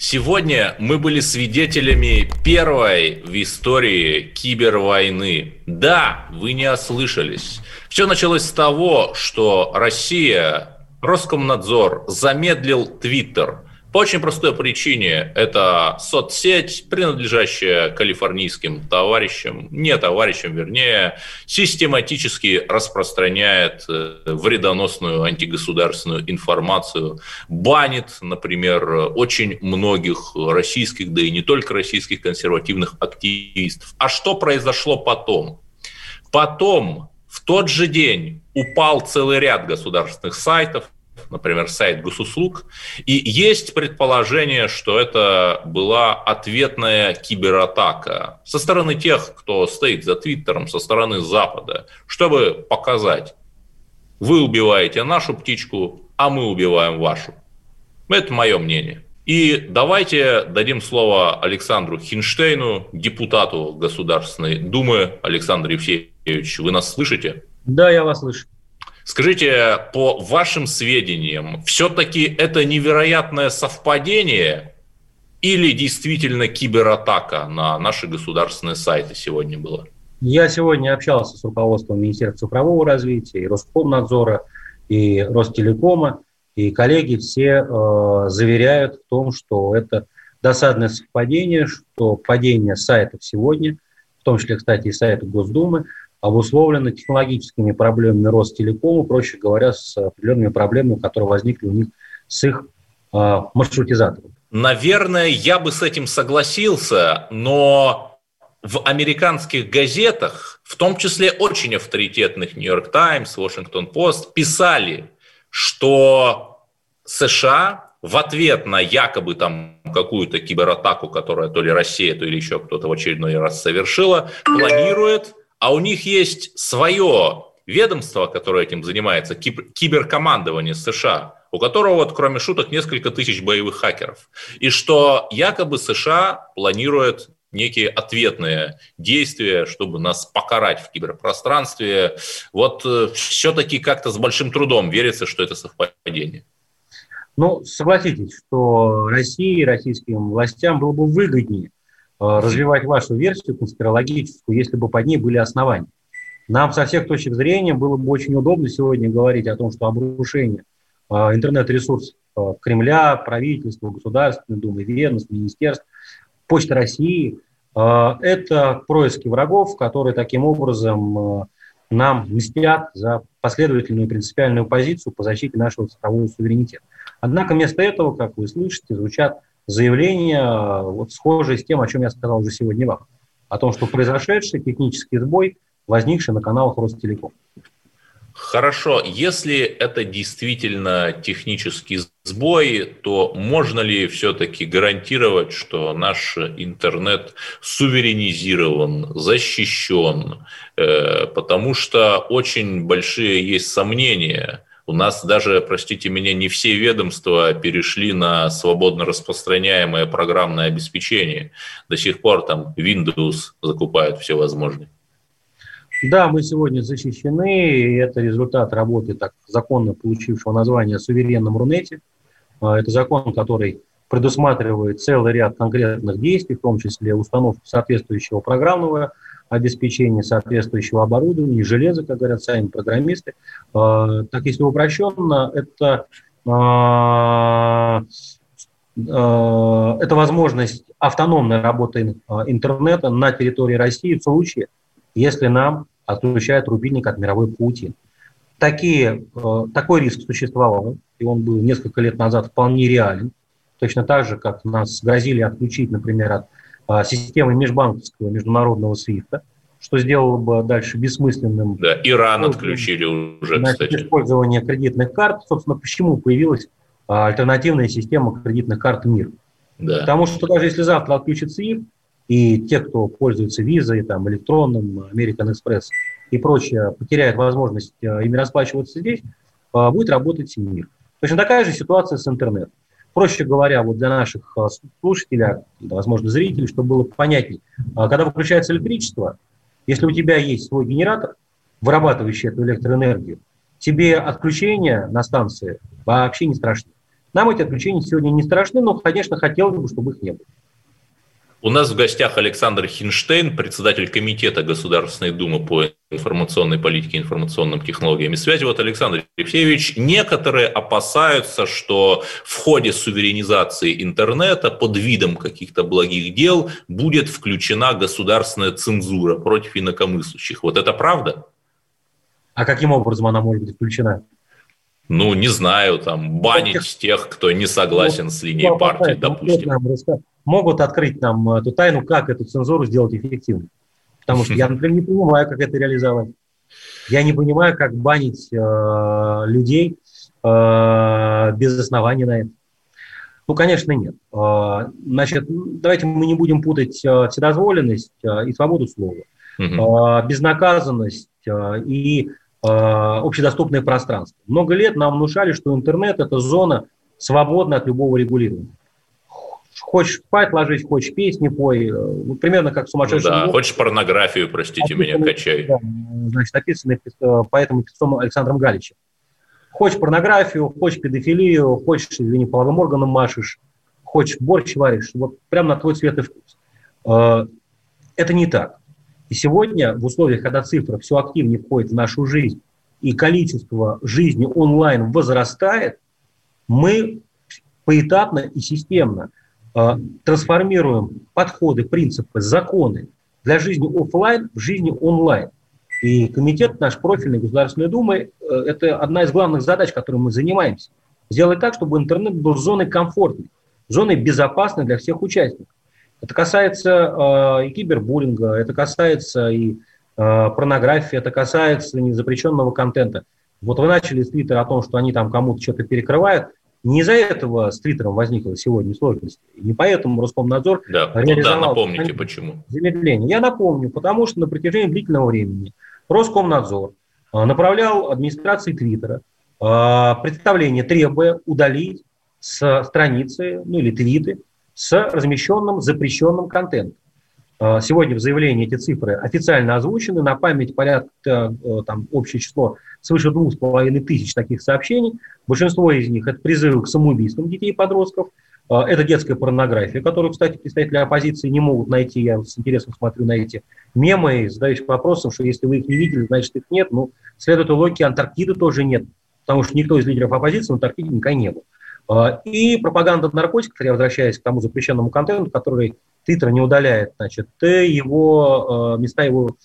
Сегодня мы были свидетелями первой в истории кибервойны. Да, вы не ослышались. Все началось с того, что Россия, Роскомнадзор замедлил Твиттер – по очень простой причине. Это соцсеть, принадлежащая калифорнийским товарищам, не товарищам, вернее, систематически распространяет э, вредоносную антигосударственную информацию, банит, например, очень многих российских, да и не только российских консервативных активистов. А что произошло потом? Потом в тот же день упал целый ряд государственных сайтов, например, сайт госуслуг, и есть предположение, что это была ответная кибератака со стороны тех, кто стоит за Твиттером, со стороны Запада, чтобы показать, вы убиваете нашу птичку, а мы убиваем вашу. Это мое мнение. И давайте дадим слово Александру Хинштейну, депутату Государственной Думы. Александр Евсеевич, вы нас слышите? Да, я вас слышу. Скажите, по вашим сведениям, все-таки это невероятное совпадение или действительно кибератака на наши государственные сайты сегодня была? Я сегодня общался с руководством Министерства цифрового развития, и Роскомнадзора, и Ростелекома, и коллеги все э, заверяют в том, что это досадное совпадение, что падение сайтов сегодня, в том числе, кстати, и сайта Госдумы, обусловлено технологическими проблемами Ростелекома, проще говоря, с определенными проблемами, которые возникли у них с их э, маршрутизатором. Наверное, я бы с этим согласился, но в американских газетах, в том числе очень авторитетных Нью-Йорк Таймс, Вашингтон Пост, писали, что США в ответ на якобы там какую-то кибератаку, которая то ли Россия, то ли еще кто-то в очередной раз совершила, планирует а у них есть свое ведомство, которое этим занимается, киберкомандование США, у которого, вот, кроме шуток, несколько тысяч боевых хакеров. И что якобы США планирует некие ответные действия, чтобы нас покарать в киберпространстве. Вот э, все-таки как-то с большим трудом верится, что это совпадение. Ну, согласитесь, что России, российским властям было бы выгоднее развивать вашу версию конспирологическую, если бы под ней были основания. Нам со всех точек зрения было бы очень удобно сегодня говорить о том, что обрушение э, интернет-ресурсов э, Кремля, правительства, Государственной Думы, ведомств, министерств, Почты России – это происки врагов, которые таким образом нам мстят за последовательную принципиальную позицию по защите нашего цифрового суверенитета. Однако вместо этого, как вы слышите, звучат заявление, вот схожее с тем, о чем я сказал уже сегодня вам, о том, что произошедший технический сбой, возникший на каналах Ростелеком. Хорошо, если это действительно технический сбой, то можно ли все-таки гарантировать, что наш интернет суверенизирован, защищен? Э, потому что очень большие есть сомнения у нас даже, простите меня, не все ведомства перешли на свободно распространяемое программное обеспечение. До сих пор там Windows закупают все возможное. Да, мы сегодня защищены, и это результат работы так законно получившего название суверенном Рунете. А, это закон, который предусматривает целый ряд конкретных действий, в том числе установку соответствующего программного соответствующего оборудования, железа, как говорят сами программисты. А, так, если упрощенно, это, а, а, это возможность автономной работы интернета на территории России в случае, если нам отключают рубильник от мировой паутины. Такие, такой риск существовал, и он был несколько лет назад вполне реален. Точно так же, как нас грозили отключить, например, от системы межбанковского международного свифта, что сделало бы дальше бессмысленным. Да, Иран отключили уже, значит, кстати. Использование кредитных карт. Собственно, почему появилась а, альтернативная система кредитных карт МИР? Да. Потому что даже если завтра отключится их, и те, кто пользуется визой, там, электронным, American Express и прочее, потеряют возможность э, ими расплачиваться здесь, будет работать мир. Точно такая же ситуация с интернетом. Проще говоря, вот для наших э, слушателей, возможно, зрителей, чтобы было понятнее, когда выключается электричество, если у тебя есть свой генератор, вырабатывающий эту электроэнергию, тебе отключения на станции вообще не страшны. Нам эти отключения сегодня не страшны, но, конечно, хотелось бы, чтобы их не было. У нас в гостях Александр Хинштейн, председатель Комитета Государственной Думы по информационной политике и информационным технологиям и связи. Вот, Александр Алексеевич, некоторые опасаются, что в ходе суверенизации интернета под видом каких-то благих дел будет включена государственная цензура против инакомыслящих. Вот это правда? А каким образом она может быть включена? Ну, не знаю, там, банить тех, кто не согласен ну, с линией партии, допустим могут открыть нам эту тайну, как эту цензуру сделать эффективной. Потому что я, например, не понимаю, как это реализовать. Я не понимаю, как банить э, людей э, без оснований на это. Ну, конечно, нет. Э, значит, давайте мы не будем путать э, вседозволенность э, и свободу слова, э, безнаказанность э, и общедоступное пространство. Много лет нам внушали, что интернет – это зона свободна от любого регулирования. Хочешь спать ложись, хочешь песни пой. Ну, примерно как сумасшедший. Ну, да, хочешь порнографию, простите меня, качай. Да, значит, написанный э, поэтому певцом Александром Галичем. Хочешь порнографию, хочешь педофилию, хочешь, извини, половым органом машешь, хочешь борщ варишь. Вот прям на твой цвет и вкус. Э, это не так. И сегодня в условиях, когда цифра все активнее входит в нашу жизнь, и количество жизни онлайн возрастает, мы поэтапно и системно Э, трансформируем подходы, принципы, законы для жизни офлайн в жизни онлайн. И комитет наш профильный Государственной Думы э, – это одна из главных задач, которой мы занимаемся. Сделать так, чтобы интернет был зоной комфортной, зоной безопасной для всех участников. Это касается э, и кибербуллинга, это касается и э, порнографии, это касается незапрещенного контента. Вот вы начали с Твиттера о том, что они там кому-то что-то перекрывают. Не из-за этого с Твиттером возникла сегодня сложность. Не поэтому Роскомнадзор да, реализовал... Да, напомните, почему. Замедление. Я напомню, потому что на протяжении длительного времени Роскомнадзор а, направлял администрации Твиттера а, представление, требуя удалить с страницы, ну или твиты, с размещенным запрещенным контентом. А, сегодня в заявлении эти цифры официально озвучены, на память порядка, э, там, общее число свыше двух с половиной тысяч таких сообщений. Большинство из них – это призывы к самоубийствам детей и подростков. А, это детская порнография, которую, кстати, представители оппозиции не могут найти. Я с интересом смотрю на эти мемы и задаюсь вопросом, что если вы их не видели, значит, их нет. Ну, следует логике, Антарктиды тоже нет, потому что никто из лидеров оппозиции в Антарктиде никогда не был. А, и пропаганда наркотиков, я возвращаюсь к тому запрещенному контенту, который Твиттер не удаляет, значит, его, а, места его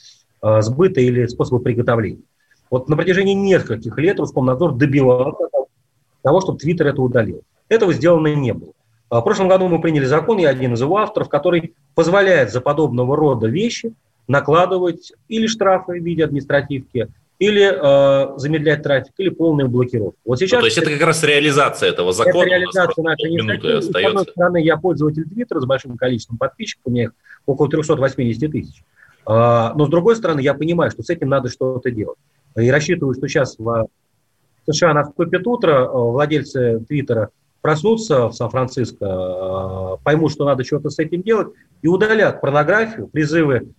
сбыта или способы приготовления. Вот на протяжении нескольких лет Роскомнадзор добивался того, чтобы Твиттер это удалил. Этого сделано не было. А в прошлом году мы приняли закон, я один из его авторов, который позволяет за подобного рода вещи накладывать или штрафы в виде административки, или э, замедлять трафик, или полную блокировку. Вот сейчас... Ну, то есть это как раз реализация этого закона. Это реализация нашей инициативы. С одной стороны, я пользователь Твиттера с большим количеством подписчиков, у меня их около 380 тысяч. А, но с другой стороны, я понимаю, что с этим надо что-то делать. И рассчитываю, что сейчас в США наступит утро, э, владельцы Твиттера проснутся в Сан-Франциско, э, поймут, что надо что-то с этим делать, и удалят порнографию, призывы,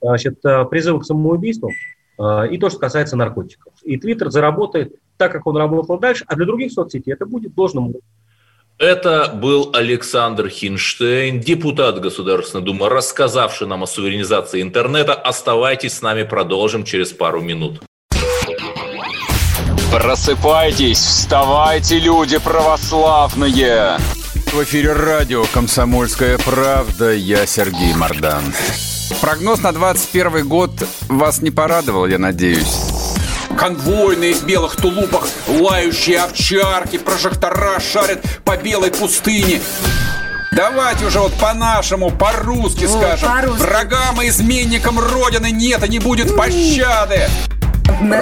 значит, э, призывы к самоубийству и то, что касается наркотиков. И Твиттер заработает так, как он работал дальше, а для других соцсетей это будет должным это был Александр Хинштейн, депутат Государственной Думы, рассказавший нам о суверенизации интернета. Оставайтесь с нами, продолжим через пару минут. Просыпайтесь, вставайте, люди православные! В эфире радио «Комсомольская правда». Я Сергей Мордан. Прогноз на 21 год вас не порадовал, я надеюсь. Конвойные в белых тулупах, лающие овчарки, прожектора шарят по белой пустыне. Давайте уже вот по-нашему, по-русски О, скажем. По Врагам и изменникам Родины нет и не будет пощады.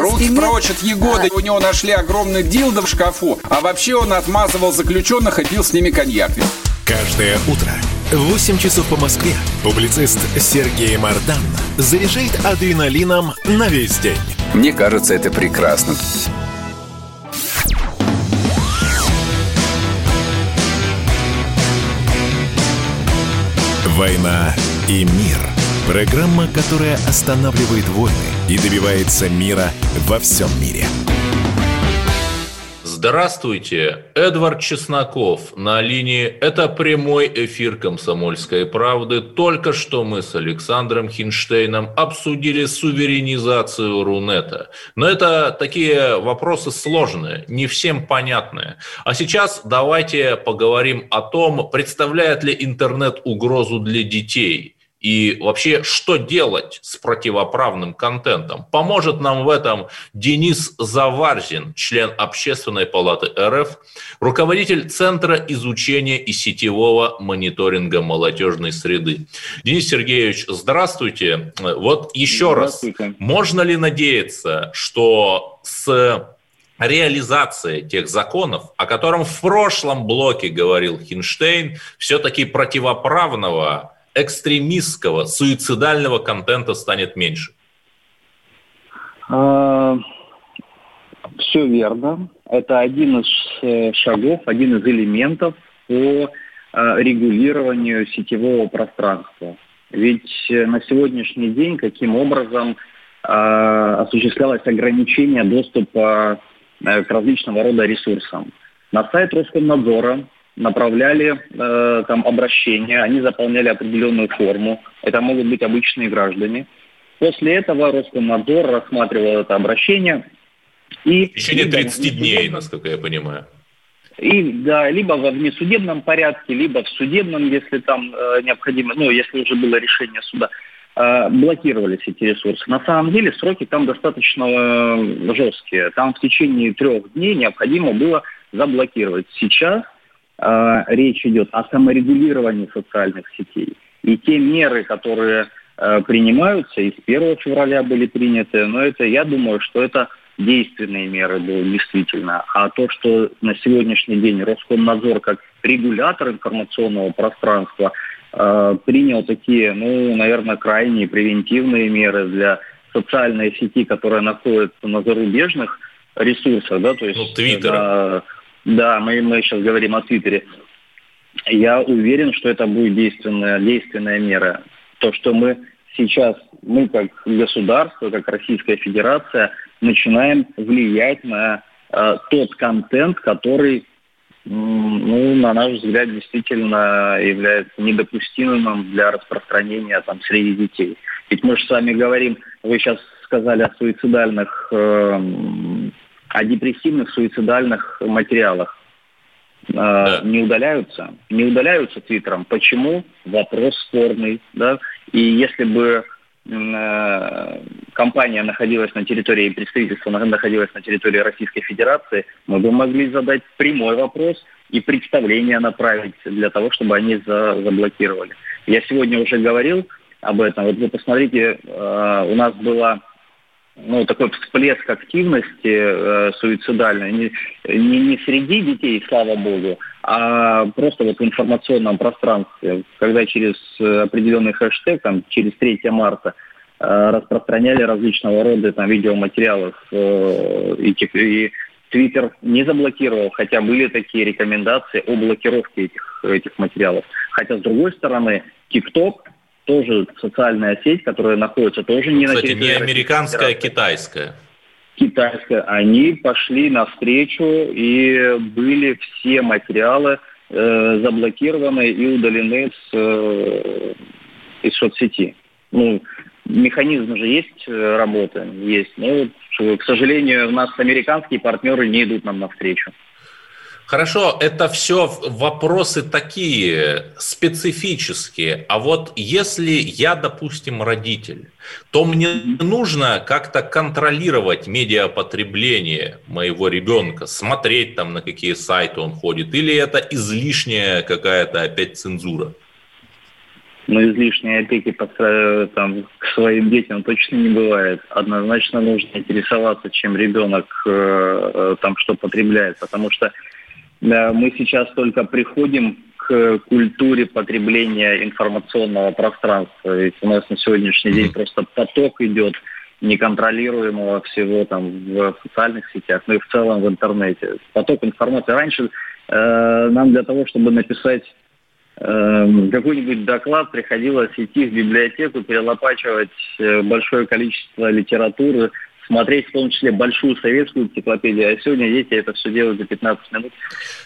Руки прочь от Егоды. У него нашли огромный дилдо в шкафу. А вообще он отмазывал заключенных и пил с ними коньяк. Каждое утро 8 часов по Москве публицист Сергей Мардан заряжает адреналином на весь день. Мне кажется, это прекрасно. «Война и мир» – программа, которая останавливает войны и добивается мира во всем мире. Здравствуйте, Эдвард Чесноков на линии. Это прямой эфир «Комсомольской правды». Только что мы с Александром Хинштейном обсудили суверенизацию Рунета. Но это такие вопросы сложные, не всем понятные. А сейчас давайте поговорим о том, представляет ли интернет угрозу для детей – и вообще, что делать с противоправным контентом? Поможет нам в этом Денис Заварзин, член Общественной палаты РФ, руководитель Центра изучения и сетевого мониторинга молодежной среды. Денис Сергеевич, здравствуйте. Вот еще раз, можно ли надеяться, что с реализация тех законов, о котором в прошлом блоке говорил Хинштейн, все-таки противоправного экстремистского, суицидального контента станет меньше? А, Все верно. Это один из э, шагов, один из элементов по а, регулированию сетевого пространства. Ведь э, на сегодняшний день каким образом а, осуществлялось ограничение доступа э, к различного рода ресурсам. На сайт Роскомнадзора направляли э, там обращения, они заполняли определенную форму. Это могут быть обычные граждане. После этого Роскомнадзор рассматривал это обращение. И, В течение 30 дней, насколько я понимаю. И, да, либо во внесудебном порядке, либо в судебном, если там э, необходимо, ну, если уже было решение суда, э, блокировались эти ресурсы. На самом деле сроки там достаточно э, жесткие. Там в течение трех дней необходимо было заблокировать. Сейчас э, речь идет о саморегулировании социальных сетей. И те меры, которые э, принимаются, и с 1 февраля были приняты, но это, я думаю, что это действенные меры были действительно. А то, что на сегодняшний день Роскомнадзор как регулятор информационного пространства э, принял такие, ну, наверное, крайние превентивные меры для социальной сети, которая находится на зарубежных ресурсах, да, то есть... Ну, Твиттера. Да, мы, мы сейчас говорим о Твиттере. Я уверен, что это будет действенная, действенная мера. То, что мы сейчас, мы как государство, как Российская Федерация, начинаем влиять на э, тот контент, который, ну, на наш взгляд, действительно является недопустимым для распространения там, среди детей. Ведь мы же с вами говорим, вы сейчас сказали о суицидальных э, о депрессивных суицидальных материалах э, да. не удаляются, не удаляются Твиттером. Почему? Вопрос спорный, да. И если бы э, компания находилась на территории, представительства находилось на территории Российской Федерации, мы бы могли задать прямой вопрос и представление направить для того, чтобы они за, заблокировали. Я сегодня уже говорил об этом. Вот вы посмотрите, э, у нас была ну, такой всплеск активности э, суицидальной не, не, не среди детей, слава богу, а просто вот в информационном пространстве, когда через определенный хэштег, там, через 3 марта, э, распространяли различного рода там, видеоматериалов э, и, и Твиттер не заблокировал, хотя были такие рекомендации о блокировке этих, этих материалов. Хотя, с другой стороны, ТикТок тоже социальная сеть, которая находится тоже не Кстати, на территории... не американская, а китайская. Китайская. Они пошли навстречу, и были все материалы э, заблокированы и удалены с, э, из соцсети. Ну, механизм же есть э, работы, есть. Но, к сожалению, у нас американские партнеры не идут нам навстречу. Хорошо, это все вопросы такие специфические. А вот если я, допустим, родитель, то мне нужно как-то контролировать медиапотребление моего ребенка, смотреть там, на какие сайты он ходит, или это излишняя какая-то опять цензура? Но ну, излишней опеки по, там, к своим детям точно не бывает. Однозначно нужно интересоваться, чем ребенок э, э там что потребляет, потому что мы сейчас только приходим к культуре потребления информационного пространства. Ведь у нас на сегодняшний день просто поток идет неконтролируемого всего там в социальных сетях, ну и в целом в интернете. Поток информации. Раньше э, нам для того, чтобы написать э, какой-нибудь доклад, приходилось идти в библиотеку, перелопачивать э, большое количество литературы, смотреть в том числе большую советскую энциклопедию, а сегодня дети это все делают за 15 минут,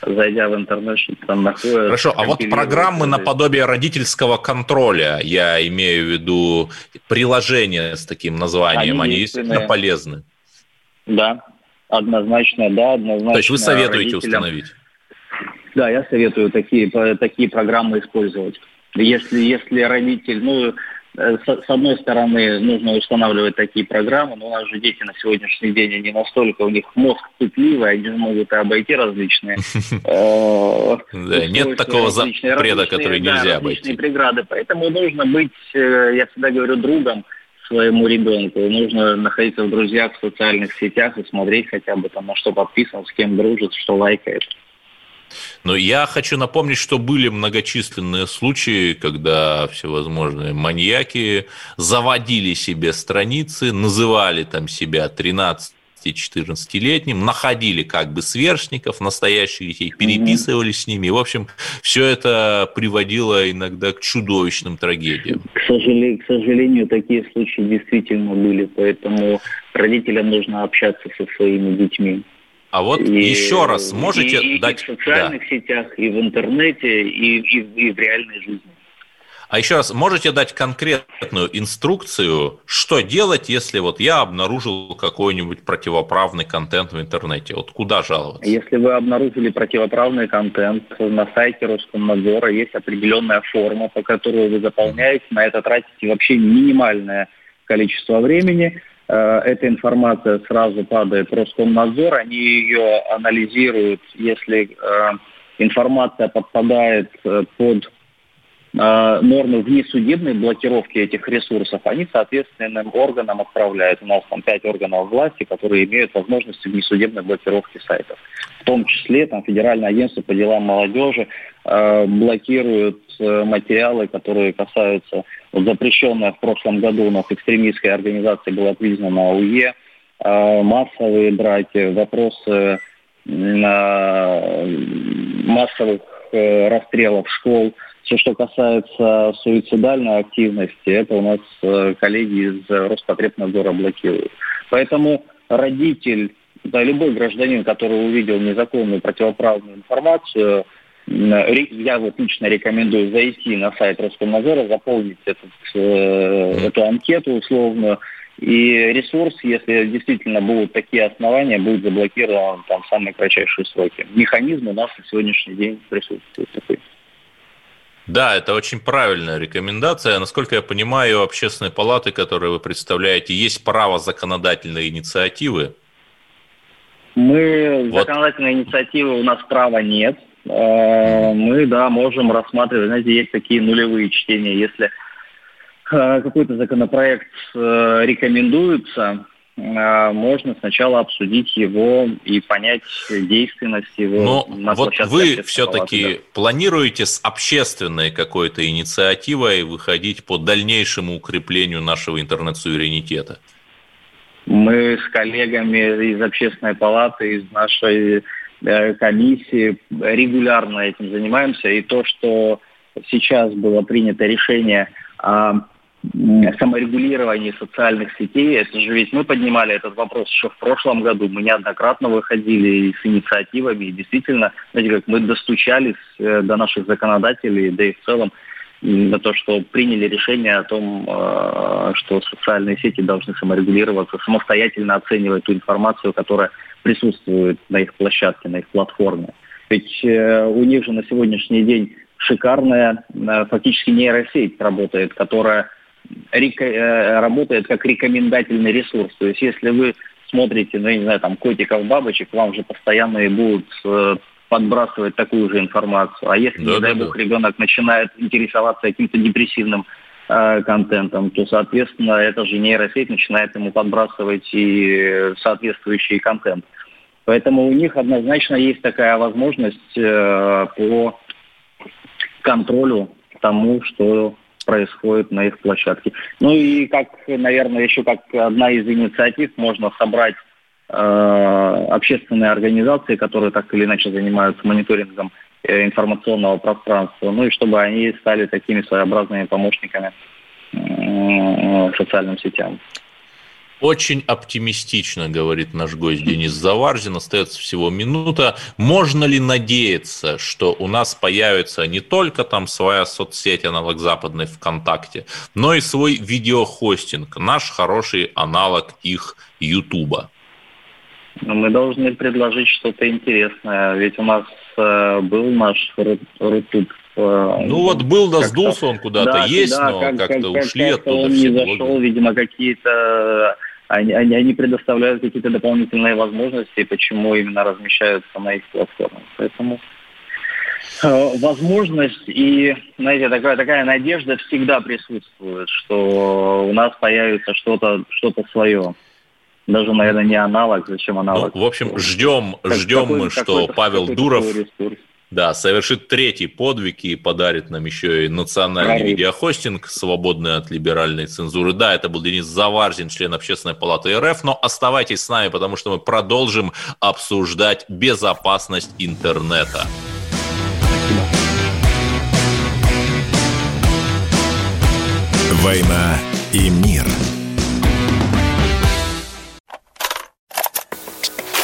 зайдя в интернет, там находят. Хорошо, а вот программы наподобие родительского контроля, я имею в виду приложения с таким названием, они, они действительно полезны? Да, однозначно, да, однозначно. То есть вы советуете родителям... установить? Да, я советую такие, такие программы использовать. Если, если родитель, ну, с одной стороны, нужно устанавливать такие программы, но у нас же дети на сегодняшний день, они настолько, у них мозг пытливый, они могут и обойти различные... Э, нет такого запрета, который нельзя обойти. преграды, поэтому нужно быть, э, я всегда говорю, другом своему ребенку. Нужно находиться в друзьях в социальных сетях и смотреть хотя бы там, на что подписан, с кем дружит, что лайкает. Но я хочу напомнить, что были многочисленные случаи, когда всевозможные маньяки заводили себе страницы, называли там себя 13 14-летним, находили как бы сверстников, настоящих детей, переписывались с ними. В общем, все это приводило иногда к чудовищным трагедиям. К сожалению, к сожалению, такие случаи действительно были, поэтому родителям нужно общаться со своими детьми. А вот и, еще раз можете и, дать... И в социальных да. сетях, и в интернете, и, и, и в реальной жизни. А еще раз, можете дать конкретную инструкцию, что делать, если вот я обнаружил какой-нибудь противоправный контент в интернете? Вот куда жаловаться? Если вы обнаружили противоправный контент, на сайте Роскомнадзора есть определенная форма, по которой вы заполняете, на это тратите вообще минимальное количество времени. Э, эта информация сразу падает в Роскомнадзор, они ее анализируют, если э, информация подпадает э, под нормы внесудебной блокировки этих ресурсов, они соответственным органам отправляют. У нас там пять органов власти, которые имеют возможность внесудебной блокировки сайтов. В том числе там, Федеральное агентство по делам молодежи э, блокирует э, материалы, которые касаются вот в прошлом году у нас экстремистской организации была признана УЕ, э, массовые драки, вопросы э, массовых э, расстрелов школ, все, что касается суицидальной активности, это у нас э, коллеги из Роспотребнадзора блокируют. Поэтому родитель, да, любой гражданин, который увидел незаконную противоправную информацию, я вот лично рекомендую зайти на сайт Роскомнадзора, заполнить этот, э, эту анкету условно, и ресурс, если действительно будут такие основания, будет заблокирован там в самые кратчайшие сроки. Механизм у нас на сегодняшний день присутствует такой. Да, это очень правильная рекомендация. Насколько я понимаю, общественной палаты, которые вы представляете, есть право законодательной инициативы? Мы вот. законодательной инициативы у нас права нет. Э, мы, да, можем рассматривать, знаете, есть такие нулевые чтения, если э, какой-то законопроект э, рекомендуется, можно сначала обсудить его и понять действенность его. Но вот вы все-таки да. планируете с общественной какой-то инициативой выходить по дальнейшему укреплению нашего интернет-суверенитета? Мы с коллегами из общественной палаты, из нашей Э, комиссии регулярно этим занимаемся. И то, что сейчас было принято решение о саморегулировании социальных сетей, это же ведь мы поднимали этот вопрос еще в прошлом году. Мы неоднократно выходили с инициативами, и действительно, знаете, как мы достучались э, до наших законодателей, да и в целом на то, что приняли решение о том, э, что социальные сети должны саморегулироваться, самостоятельно оценивать ту информацию, которая присутствует на их площадке, на их платформе. Ведь э, у них же на сегодняшний день шикарная фактически нейросеть работает, которая работает как рекомендательный ресурс. То есть если вы смотрите, ну, я не знаю, там, котиков, бабочек, вам же постоянно и будут подбрасывать такую же информацию. А если, да, не дай да, бог, да. ребенок начинает интересоваться каким-то депрессивным э, контентом, то, соответственно, эта же нейросеть начинает ему подбрасывать и соответствующий контент. Поэтому у них однозначно есть такая возможность э, по контролю тому, что происходит на их площадке. Ну и как, наверное, еще как одна из инициатив можно собрать э, общественные организации, которые так или иначе занимаются мониторингом э, информационного пространства, ну и чтобы они стали такими своеобразными помощниками э, социальным сетям. Очень оптимистично, говорит наш гость Денис Заварзин. Остается всего минута. Можно ли надеяться, что у нас появится не только там своя соцсеть, аналог западной ВКонтакте, но и свой видеохостинг, наш хороший аналог их Ютуба? Ну, мы должны предложить что-то интересное. Ведь у нас э, был наш Рутуб э, ну вот был, да, сдулся он куда-то, да, есть, да, но как, как-то как, ушли как оттуда. Он не зашел, блоги. видимо, какие-то они, они, они предоставляют какие-то дополнительные возможности, почему именно размещаются на их платформах. Поэтому э, возможность и, знаете, такая, такая надежда всегда присутствует, что у нас появится что-то что свое. Даже, наверное, не аналог, зачем аналог. Ну, в общем, ждем, ждем мы, что Павел Дуров ресурс да, совершит третий подвиг и подарит нам еще и национальный Правильно. видеохостинг, свободный от либеральной цензуры. Да, это был Денис Заварзин, член Общественной палаты РФ, но оставайтесь с нами, потому что мы продолжим обсуждать безопасность интернета. «Война и мир» –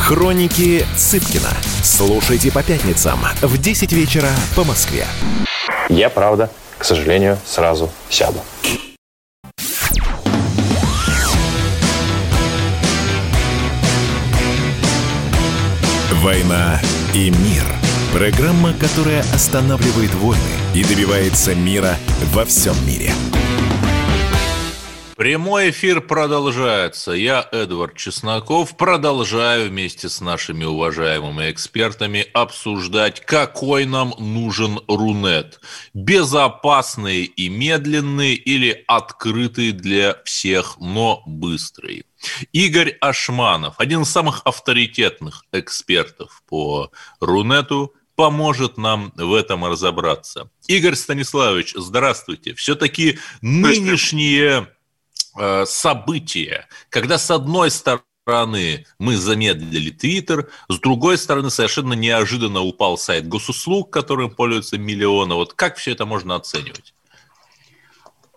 Хроники Цыпкина. Слушайте по пятницам в 10 вечера по Москве. Я, правда, к сожалению, сразу сяду. «Война и мир» – программа, которая останавливает войны и добивается мира во всем мире. Прямой эфир продолжается. Я, Эдвард Чесноков, продолжаю вместе с нашими уважаемыми экспертами обсуждать, какой нам нужен Рунет. Безопасный и медленный или открытый для всех, но быстрый. Игорь Ашманов, один из самых авторитетных экспертов по Рунету, поможет нам в этом разобраться. Игорь Станиславович, здравствуйте. Все-таки нынешние э, события, когда с одной стороны мы замедлили Твиттер, с другой стороны совершенно неожиданно упал сайт госуслуг, которым пользуются миллионы. Вот как все это можно оценивать?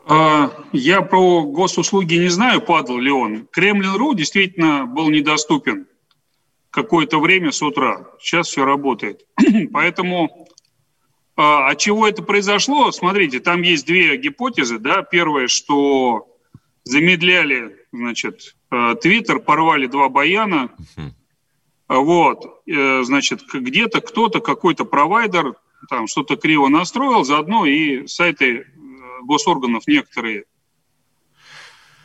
А, я про госуслуги не знаю, падал ли он. Кремлин.ру действительно был недоступен какое-то время с утра. Сейчас все работает. Поэтому а, от чего это произошло? Смотрите, там есть две гипотезы. Да? Первое, что замедляли, значит, а, Твиттер, порвали два баяна. Вот, э, значит, где-то кто-то, какой-то провайдер там что-то криво настроил, заодно и сайты госорганов некоторые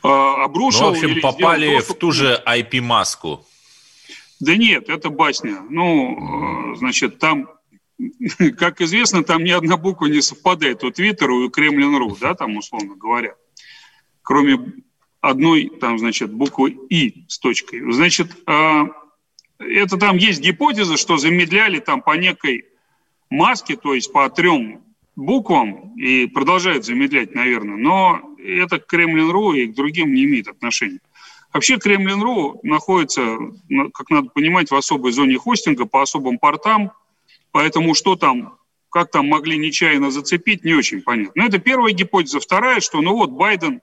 обрушил. Ну, в общем, попали в ту же IP-маску. Да нет, это басня. Ну, значит, там, как известно, там ни одна буква не совпадает у Твиттера и Кремлин.ру, да, там, условно говоря. Кроме одной, там, значит, буквы И с точкой. Значит, а, это там есть гипотеза, что замедляли там по некой маске, то есть по трем буквам и продолжает замедлять, наверное, но это к Kremlin.ru и к другим не имеет отношения. Вообще Kremlin.ru находится, как надо понимать, в особой зоне хостинга по особым портам, поэтому что там, как там могли нечаянно зацепить, не очень понятно. Но это первая гипотеза. Вторая, что ну вот Байден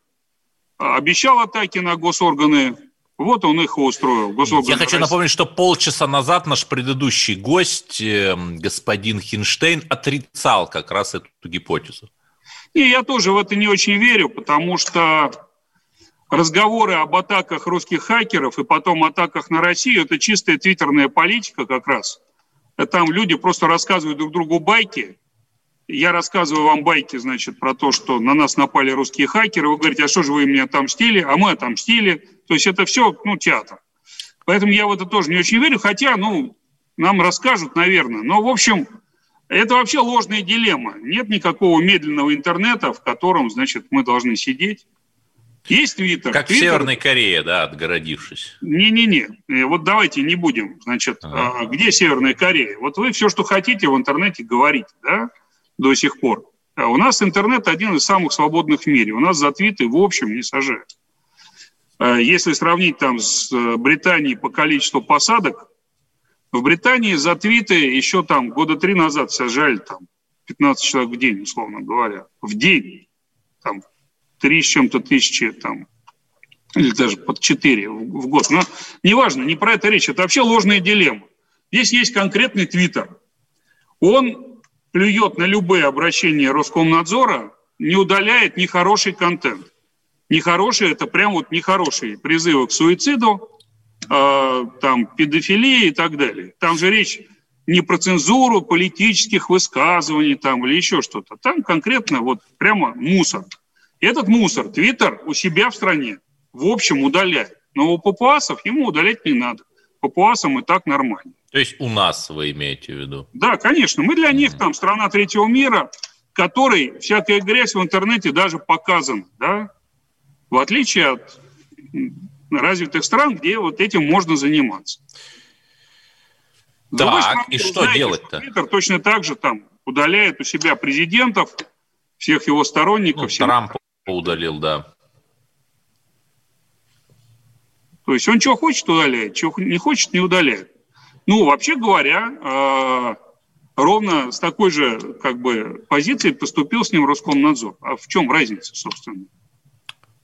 обещал атаки на госорганы, Вот он их устроил. Я хочу напомнить, что полчаса назад наш предыдущий гость, эм, господин Хинштейн, отрицал как раз эту гипотезу. Не, я тоже в это не очень верю, потому что разговоры об атаках русских хакеров и потом атаках на Россию – это чистая твиттерная политика как раз. Там люди просто рассказывают друг другу байки, я рассказываю вам байки, значит, про то, что на нас напали русские хакеры, вы говорите, а что же вы мне отомстили, а мы отомстили. То есть это все, ну, театр. Поэтому я в это тоже не очень верю, хотя, ну, нам расскажут, наверное. Но, в общем, это вообще ложная дилемма. Нет никакого медленного интернета, в котором, значит, мы должны сидеть. Есть Твиттер. Как Twitter... в Северной Корее, да, отгородившись. Не-не-не. Э, вот давайте не будем. Значит, ага. А, где Северная Корея? Вот вы все, что хотите в интернете, говорите, да? До сих пор. А у нас интернет один из самых свободных в мире. У нас за твиты в общем не сажают. А если сравнить там с э, Британией по количеству посадок, в Британии за твиты еще там года три назад сажали там 15 человек в день, условно говоря. В день. Там три с чем-то тысячи там или даже под четыре в год. Но неважно, не про это речь. Это вообще ложная дилемма. Здесь есть конкретный твиттер. Он плюет на любые обращения Роскомнадзора, не удаляет нехороший контент. Нехороший – это прям вот нехорошие призывы к суициду, э, там, педофилии и так далее. Там же речь не про цензуру политических высказываний там, или еще что-то. Там конкретно вот прямо мусор. Этот мусор Твиттер у себя в стране в общем удаляет. Но у папуасов ему удалять не надо. Папуасам и так нормально. То есть у нас вы имеете в виду? Да, конечно. Мы для них там страна третьего мира, которой всякая грязь в интернете даже показана, да, в отличие от развитых стран, где вот этим можно заниматься. Так, стороны, и что делать-то? Твиттер точно так же там удаляет у себя президентов, всех его сторонников. Ну, всем... Трамп удалил, да. То есть он что хочет удаляет, чего не хочет не удаляет. Ну, вообще говоря, э, ровно с такой же как бы позицией поступил с ним Роскомнадзор. А в чем разница, собственно?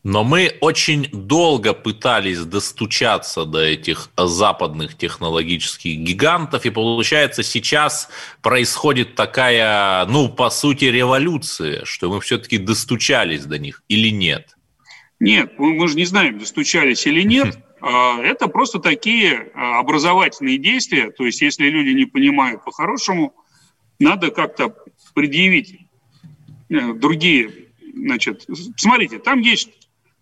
Но мы очень долго пытались достучаться до этих западных технологических гигантов, и получается сейчас происходит такая, ну, по сути, революция, что мы все-таки достучались до них или нет? Нет, мы же не знаем, достучались или нет. А, это просто такие а, образовательные действия. То есть, если люди не понимают по-хорошему, надо как-то предъявить э, другие. Значит, смотрите, там есть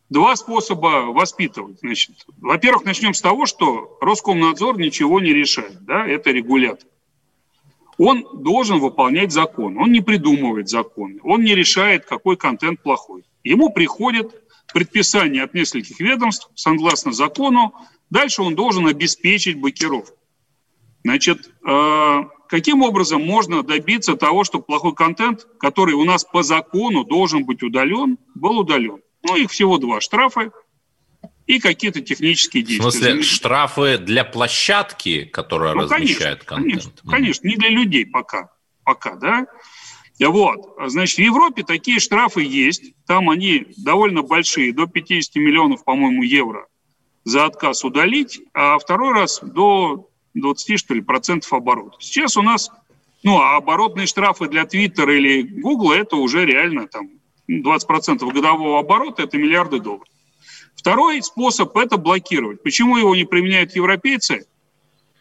два способа воспитывать. Значит, во-первых, начнем с того, что Роскомнадзор ничего не решает. Да? Это регулятор. Он должен выполнять закон. Он не придумывает законы. Он не решает, какой контент плохой. Ему приходит предписание от нескольких ведомств, согласно закону, дальше он должен обеспечить блокировку. Значит, э, каким образом можно добиться того, чтобы плохой контент, который у нас по закону должен быть удален, был удален? Ну, их всего два штрафы и какие-то технические действия. В смысле, штрафы для площадки, которая ну, размещает конечно, контент? Конечно, конечно, не для людей пока, пока, да. Вот. Значит, в Европе такие штрафы есть. Там они довольно большие, до 50 миллионов, по-моему, евро за отказ удалить, а второй раз до 20, что ли, процентов оборота. Сейчас у нас, ну, а оборотные штрафы для Твиттера или Гугла, это уже реально там 20 процентов годового оборота, это миллиарды долларов. Второй способ – это блокировать. Почему его не применяют европейцы?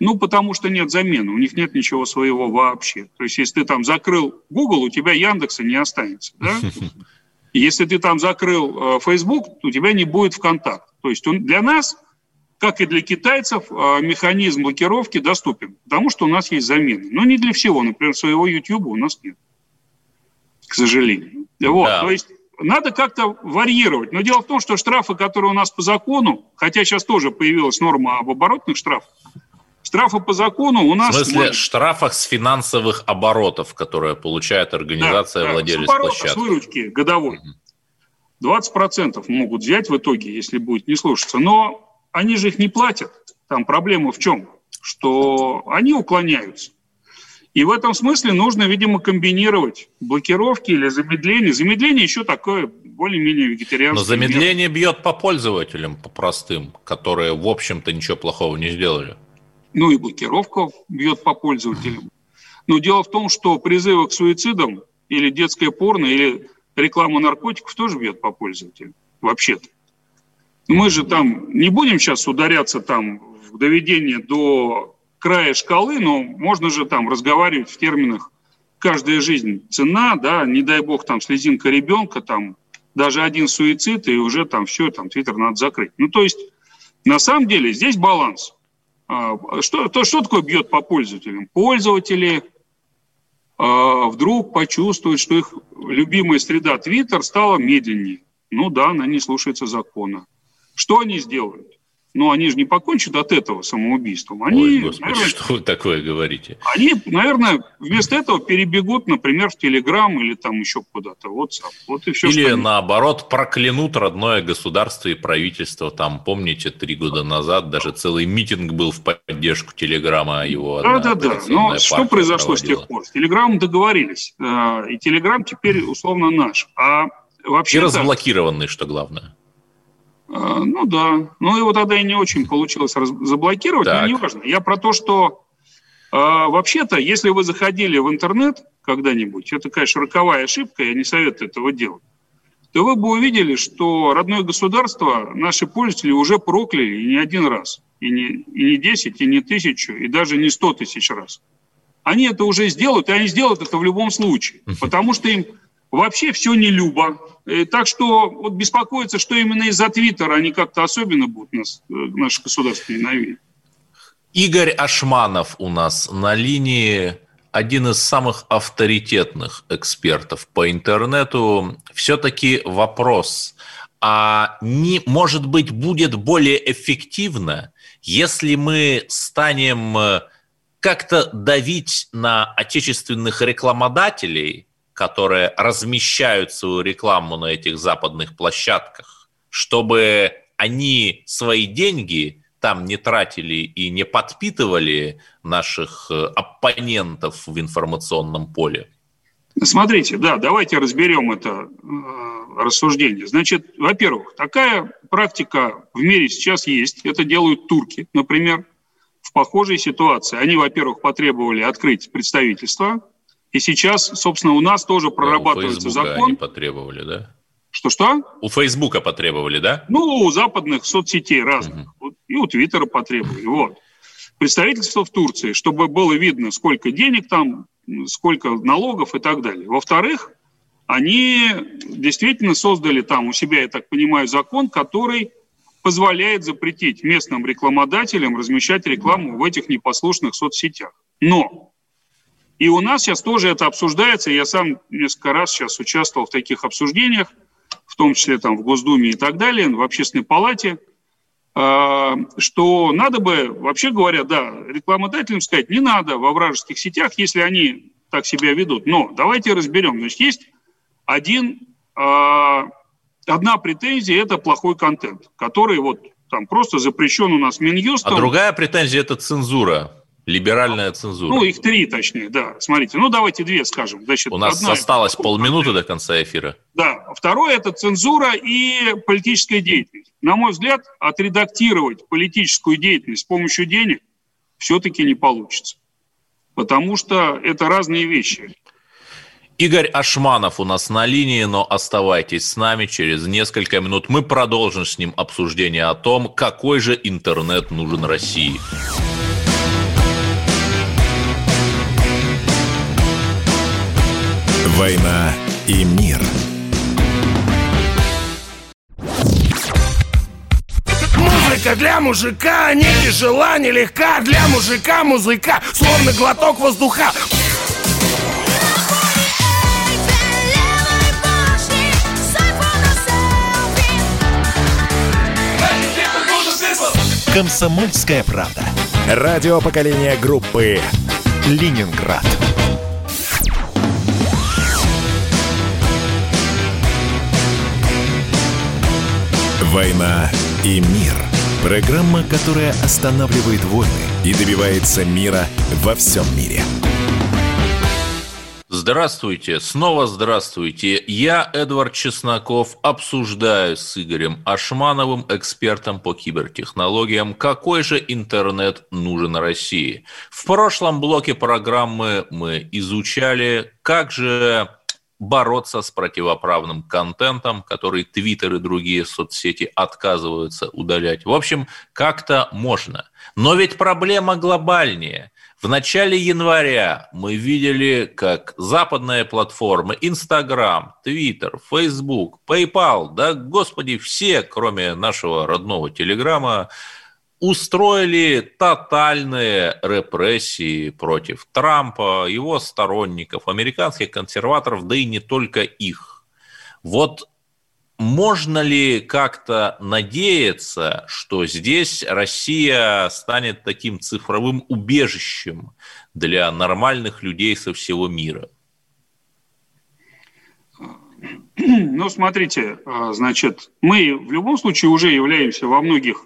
Ну, потому что нет замены, у них нет ничего своего вообще. То есть, если ты там закрыл Google, у тебя Яндекса не останется. Да? Если ты там закрыл э, Facebook, у тебя не будет ВКонтакт. То есть он, для нас, как и для китайцев, э, механизм блокировки доступен, потому что у нас есть замены. Но не для всего. Например, своего YouTube у нас нет, к сожалению. Вот, да. то есть надо как-то варьировать. Но дело в том, что штрафы, которые у нас по закону, хотя сейчас тоже появилась норма об оборотных штрафах, Штрафы по закону у нас... В смысле, мы... штрафах с финансовых оборотов, которые получает организация да, владелец да, с площадки. с выручки годовой. 20% могут взять в итоге, если будет не слушаться. Но они же их не платят. Там проблема в чем? Что они уклоняются. И в этом смысле нужно, видимо, комбинировать блокировки или замедление. Замедление еще такое более-менее вегетарианское. Но замедление бьет по пользователям, по простым, которые, в общем-то, ничего плохого не сделали. Ну и блокировка бьет по пользователям. Но дело в том, что призывы к суицидам или детское порно, или реклама наркотиков тоже бьет по пользователям. Вообще-то. Мы же там не будем сейчас ударяться там в доведение до края шкалы, но можно же там разговаривать в терминах каждая жизнь цена, да, не дай бог там слезинка ребенка, там даже один суицид, и уже там все, там Твиттер надо закрыть. Ну, то есть, на самом деле, здесь баланс. А, что, то, что такое бьет по пользователям? Пользователи э, вдруг почувствуют, что их любимая среда Твиттер стала медленнее. Ну да, она не слушается закона. Что они сделают? Но они же не покончат от этого самоубийством. Они, Ой, Господи, наверное, что вы такое говорите? Они, наверное, вместо этого перебегут, например, в Телеграм или там еще куда-то, WhatsApp. Вот и все, или наоборот проклянут родное государство и правительство. Там, помните, три года назад даже целый митинг был в поддержку Телеграма, его Да-да-да, но что произошло проводила? с тех пор? С Телеграмом договорились, э, и Телеграм теперь условно наш. А вообще и разблокированный, что главное. А, ну да. Ну его тогда и не очень получилось заблокировать, так. но неважно. Я про то, что э, вообще-то, если вы заходили в интернет когда-нибудь, это, конечно, роковая ошибка, я не советую этого делать, то вы бы увидели, что родное государство наши пользователи уже прокляли и не один раз. И не, и не 10, и не тысячу, и даже не 100 тысяч раз. Они это уже сделают, и они сделают это в любом случае. Потому что им вообще все не любо. И так что вот беспокоиться, что именно из-за Твиттера они как-то особенно будут нас, э, наше государство ненавидеть. Игорь Ашманов у нас на линии один из самых авторитетных экспертов по интернету. Все-таки вопрос, а не, может быть, будет более эффективно, если мы станем э, как-то давить на отечественных рекламодателей – которые размещают свою рекламу на этих западных площадках, чтобы они свои деньги там не тратили и не подпитывали наших э, оппонентов в информационном поле? Смотрите, да, давайте разберем это э, рассуждение. Значит, во-первых, такая практика в мире сейчас есть. Это делают турки, например, в похожей ситуации. Они, во-первых, потребовали открыть представительство и сейчас, собственно, у нас тоже прорабатывается у закон. Они потребовали, да? Что-что? У Фейсбука потребовали, да? Ну, у западных соцсетей разных. Угу. И у Твиттера потребовали. Вот. Представительство в Турции, чтобы было видно, сколько денег там, сколько налогов и так далее. Во-вторых, они действительно создали там у себя, я так понимаю, закон, который позволяет запретить местным рекламодателям размещать рекламу в этих непослушных соцсетях. Но и у нас сейчас тоже это обсуждается. Я сам несколько раз сейчас участвовал в таких обсуждениях, в том числе там в Госдуме и так далее, в Общественной палате, а, что надо бы, вообще говоря, да, рекламодателям сказать, не надо во вражеских сетях, если они так себя ведут. Но давайте разберем. Значит, есть один, а, одна претензия – это плохой контент, который вот там просто запрещен у нас Минюстом. А другая претензия – это цензура. Либеральная цензура. Ну, их три, точнее, да. Смотрите, ну, давайте две скажем. Значит, У нас осталось полминуты до конца эфира. Да. Второе – это цензура и политическая деятельность. На мой взгляд, отредактировать политическую деятельность с помощью денег все-таки не получится. Потому что это разные вещи. Игорь Ашманов у нас на линии, но оставайтесь с нами. Через несколько минут мы продолжим с ним обсуждение о том, какой же интернет нужен России. «Война и мир». Музыка для мужика не тяжела, не легка Для мужика музыка, словно глоток воздуха «Комсомольская правда». Радио поколения группы «Ленинград». «Война и мир». Программа, которая останавливает войны и добивается мира во всем мире. Здравствуйте, снова здравствуйте. Я, Эдвард Чесноков, обсуждаю с Игорем Ашмановым, экспертом по кибертехнологиям, какой же интернет нужен России. В прошлом блоке программы мы изучали, как же бороться с противоправным контентом, который Твиттер и другие соцсети отказываются удалять. В общем, как-то можно. Но ведь проблема глобальнее. В начале января мы видели, как западные платформы Instagram, Twitter, Facebook, PayPal, да, господи, все, кроме нашего родного Телеграма, устроили тотальные репрессии против Трампа, его сторонников, американских консерваторов, да и не только их. Вот можно ли как-то надеяться, что здесь Россия станет таким цифровым убежищем для нормальных людей со всего мира? Ну, смотрите, а, значит, мы в любом случае уже являемся во многих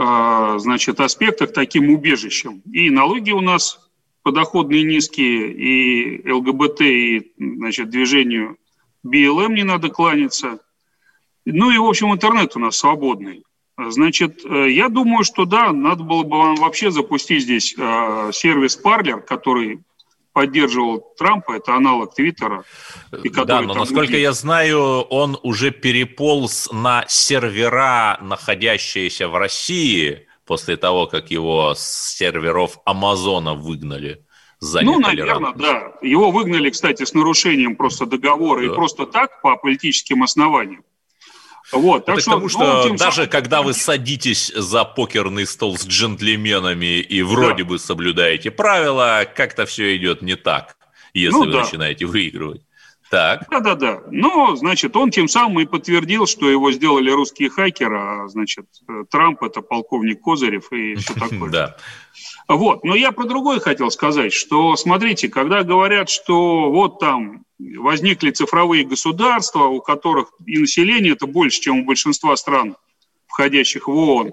значит, аспектах таким убежищем. И налоги у нас подоходные низкие, и ЛГБТ, и значит, движению БЛМ не надо кланяться. Ну и, в общем, интернет у нас свободный. Значит, э, я думаю, что да, надо было бы вам вообще запустить здесь э, сервис Parler, который поддерживал Трампа, это аналог Твиттера. Да, но насколько будет... я знаю, он уже переполз на сервера, находящиеся в России, после того, как его с серверов Амазона выгнали за Ну, наверное, да. Его выгнали, кстати, с нарушением просто договора да. и просто так, по политическим основаниям. Вот, так Это что, потому что ну, даже самым... когда вы садитесь за покерный стол с джентльменами и вроде да. бы соблюдаете правила, как-то все идет не так, если ну, вы да. начинаете выигрывать. Так. Да-да-да. Но, значит, он тем самым и подтвердил, что его сделали русские хакеры, а, значит, Трамп – это полковник Козырев и все такое. Да. Вот. Но я про другое хотел сказать, что, смотрите, когда говорят, что вот там возникли цифровые государства, у которых и население это больше, чем у большинства стран, входящих в ООН,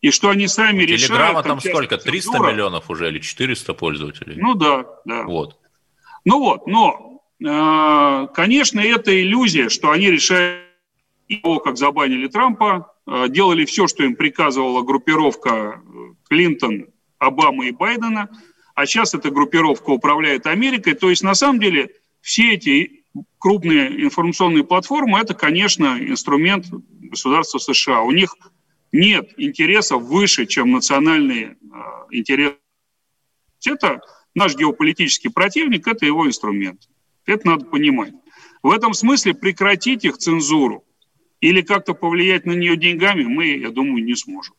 и что они сами решают... Телеграмма там, там сколько? 300 цензура. миллионов уже или 400 пользователей? Ну да, да. Вот. Ну вот, но, э, конечно, это иллюзия, что они решают его, как забанили Трампа, э, делали все, что им приказывала группировка э, Клинтон, Обамы и Байдена, а сейчас эта группировка управляет Америкой. То есть, на самом деле, все эти крупные информационные платформы – это, конечно, инструмент государства США. У них нет интересов выше, чем национальные э, интересы. Это наш геополитический противник, это его инструмент. Это надо понимать. В этом смысле прекратить их цензуру или как-то повлиять на нее деньгами мы, я думаю, не сможем.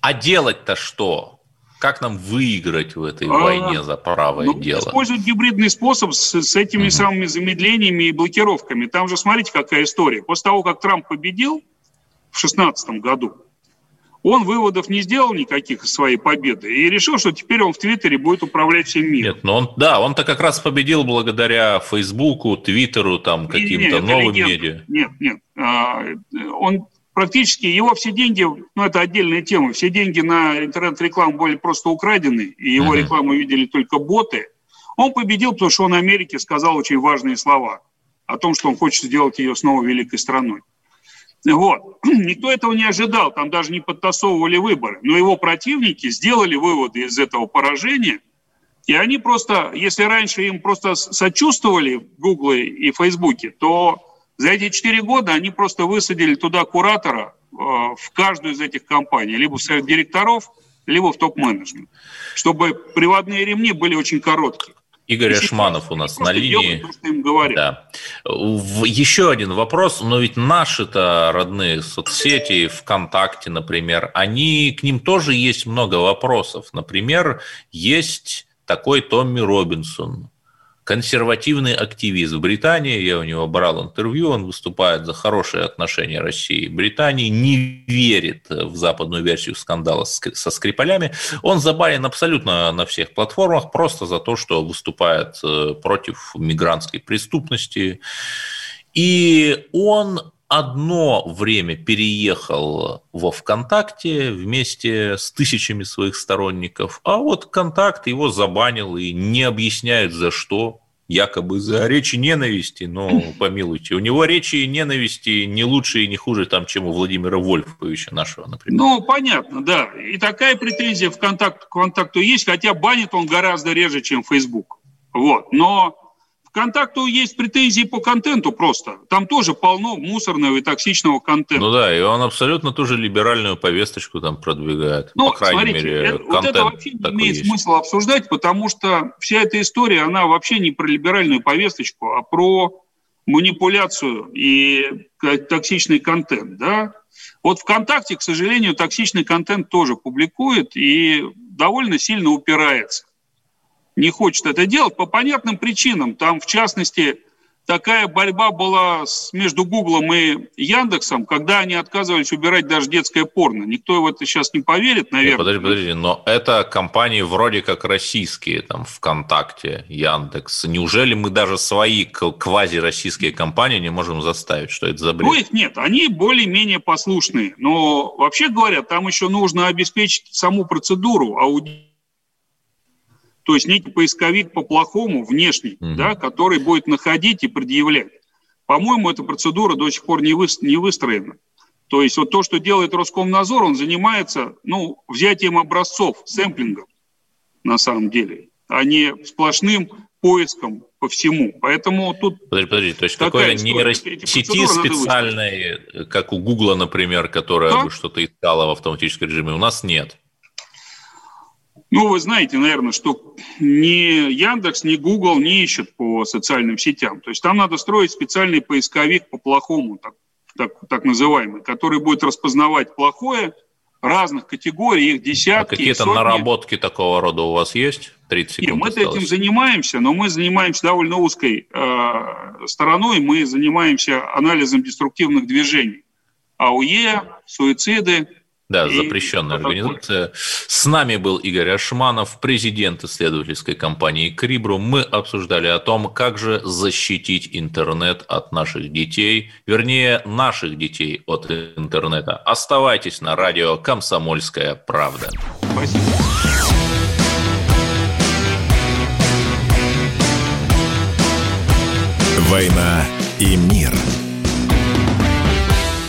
А делать-то что? Как нам выиграть в этой а, войне за правое ну, дело? Используют гибридный способ с, с этими угу. самыми замедлениями и блокировками. Там же, смотрите, какая история. После того, как Трамп победил в 2016 году, он выводов не сделал никаких из своей победы и решил, что теперь он в Твиттере будет управлять всем миром. Нет, но он, да, он-то как раз победил благодаря Фейсбуку, Твиттеру, там, каким-то новым легенда. медиа. Нет, нет. А, он практически его все деньги, ну это отдельная тема, все деньги на интернет-рекламу были просто украдены, и его uh-huh. рекламу видели только боты. Он победил, потому что он Америке сказал очень важные слова о том, что он хочет сделать ее снова великой страной. Вот. Никто этого не ожидал, там даже не подтасовывали выборы. Но его противники сделали выводы из этого поражения, и они просто, если раньше им просто сочувствовали в Гугле и Фейсбуке, то за эти четыре года они просто высадили туда куратора э, в каждую из этих компаний, либо в совет директоров, либо в топ-менеджмент, чтобы приводные ремни были очень короткие. Игорь Ашманов у нас на линии. Делают, да. Еще один вопрос, но ведь наши-то родные соцсети, ВКонтакте, например, они, к ним тоже есть много вопросов. Например, есть такой Томми Робинсон, консервативный активист в Британии, я у него брал интервью, он выступает за хорошие отношения России и Британии, не верит в западную версию скандала со Скрипалями. Он забанен абсолютно на всех платформах просто за то, что выступает э, против мигрантской преступности. И он одно время переехал во ВКонтакте вместе с тысячами своих сторонников, а вот ВКонтакт его забанил и не объясняет за что, якобы за речи ненависти, но помилуйте, у него речи ненависти не лучше и не хуже, там, чем у Владимира Вольфовича нашего, например. Ну, понятно, да. И такая претензия в контакт, к контакту есть, хотя банит он гораздо реже, чем Facebook. Вот. Но Контакту есть претензии по контенту просто. Там тоже полно мусорного и токсичного контента. Ну да, и он абсолютно тоже либеральную повесточку там продвигает. Ну, по крайней смотрите, мере, это, вот это вообще не имеет есть. смысла обсуждать, потому что вся эта история, она вообще не про либеральную повесточку, а про манипуляцию и токсичный контент, да. Вот ВКонтакте, к сожалению, токсичный контент тоже публикует и довольно сильно упирается не хочет это делать по понятным причинам. Там, в частности, такая борьба была между Гуглом и Яндексом, когда они отказывались убирать даже детское порно. Никто в это сейчас не поверит, наверное. Подожди, подожди, но это компании вроде как российские, там, ВКонтакте, Яндекс. Неужели мы даже свои квази-российские компании не можем заставить? Что это за бред? Ну, их нет, они более-менее послушные. Но, вообще говоря, там еще нужно обеспечить саму процедуру аудита то есть некий поисковик по-плохому, внешний, mm-hmm. да, который будет находить и предъявлять. По-моему, эта процедура до сих пор не, вы, не выстроена. То есть вот то, что делает Роскомнадзор, он занимается ну, взятием образцов, сэмплингом на самом деле, а не сплошным поиском по всему. Поэтому тут... Подожди, подожди, то есть какой-то нейросети специальной, как у Гугла, например, которая да? бы что-то искала в автоматическом режиме, у нас нет. Ну, вы знаете, наверное, что ни Яндекс, ни Google не ищут по социальным сетям. То есть там надо строить специальный поисковик по-плохому, так, так, так называемый, который будет распознавать плохое разных категорий, их десятки. А какие-то наработки такого рода у вас есть? 30 секунд Нет, мы осталось. этим занимаемся, но мы занимаемся довольно узкой э, стороной. Мы занимаемся анализом деструктивных движений. АУЕ, суициды, да, запрещенная организация. С нами был Игорь Ашманов, президент исследовательской компании Крибру. Мы обсуждали о том, как же защитить интернет от наших детей, вернее, наших детей от интернета. Оставайтесь на радио «Комсомольская правда». Спасибо. «Война и мир» –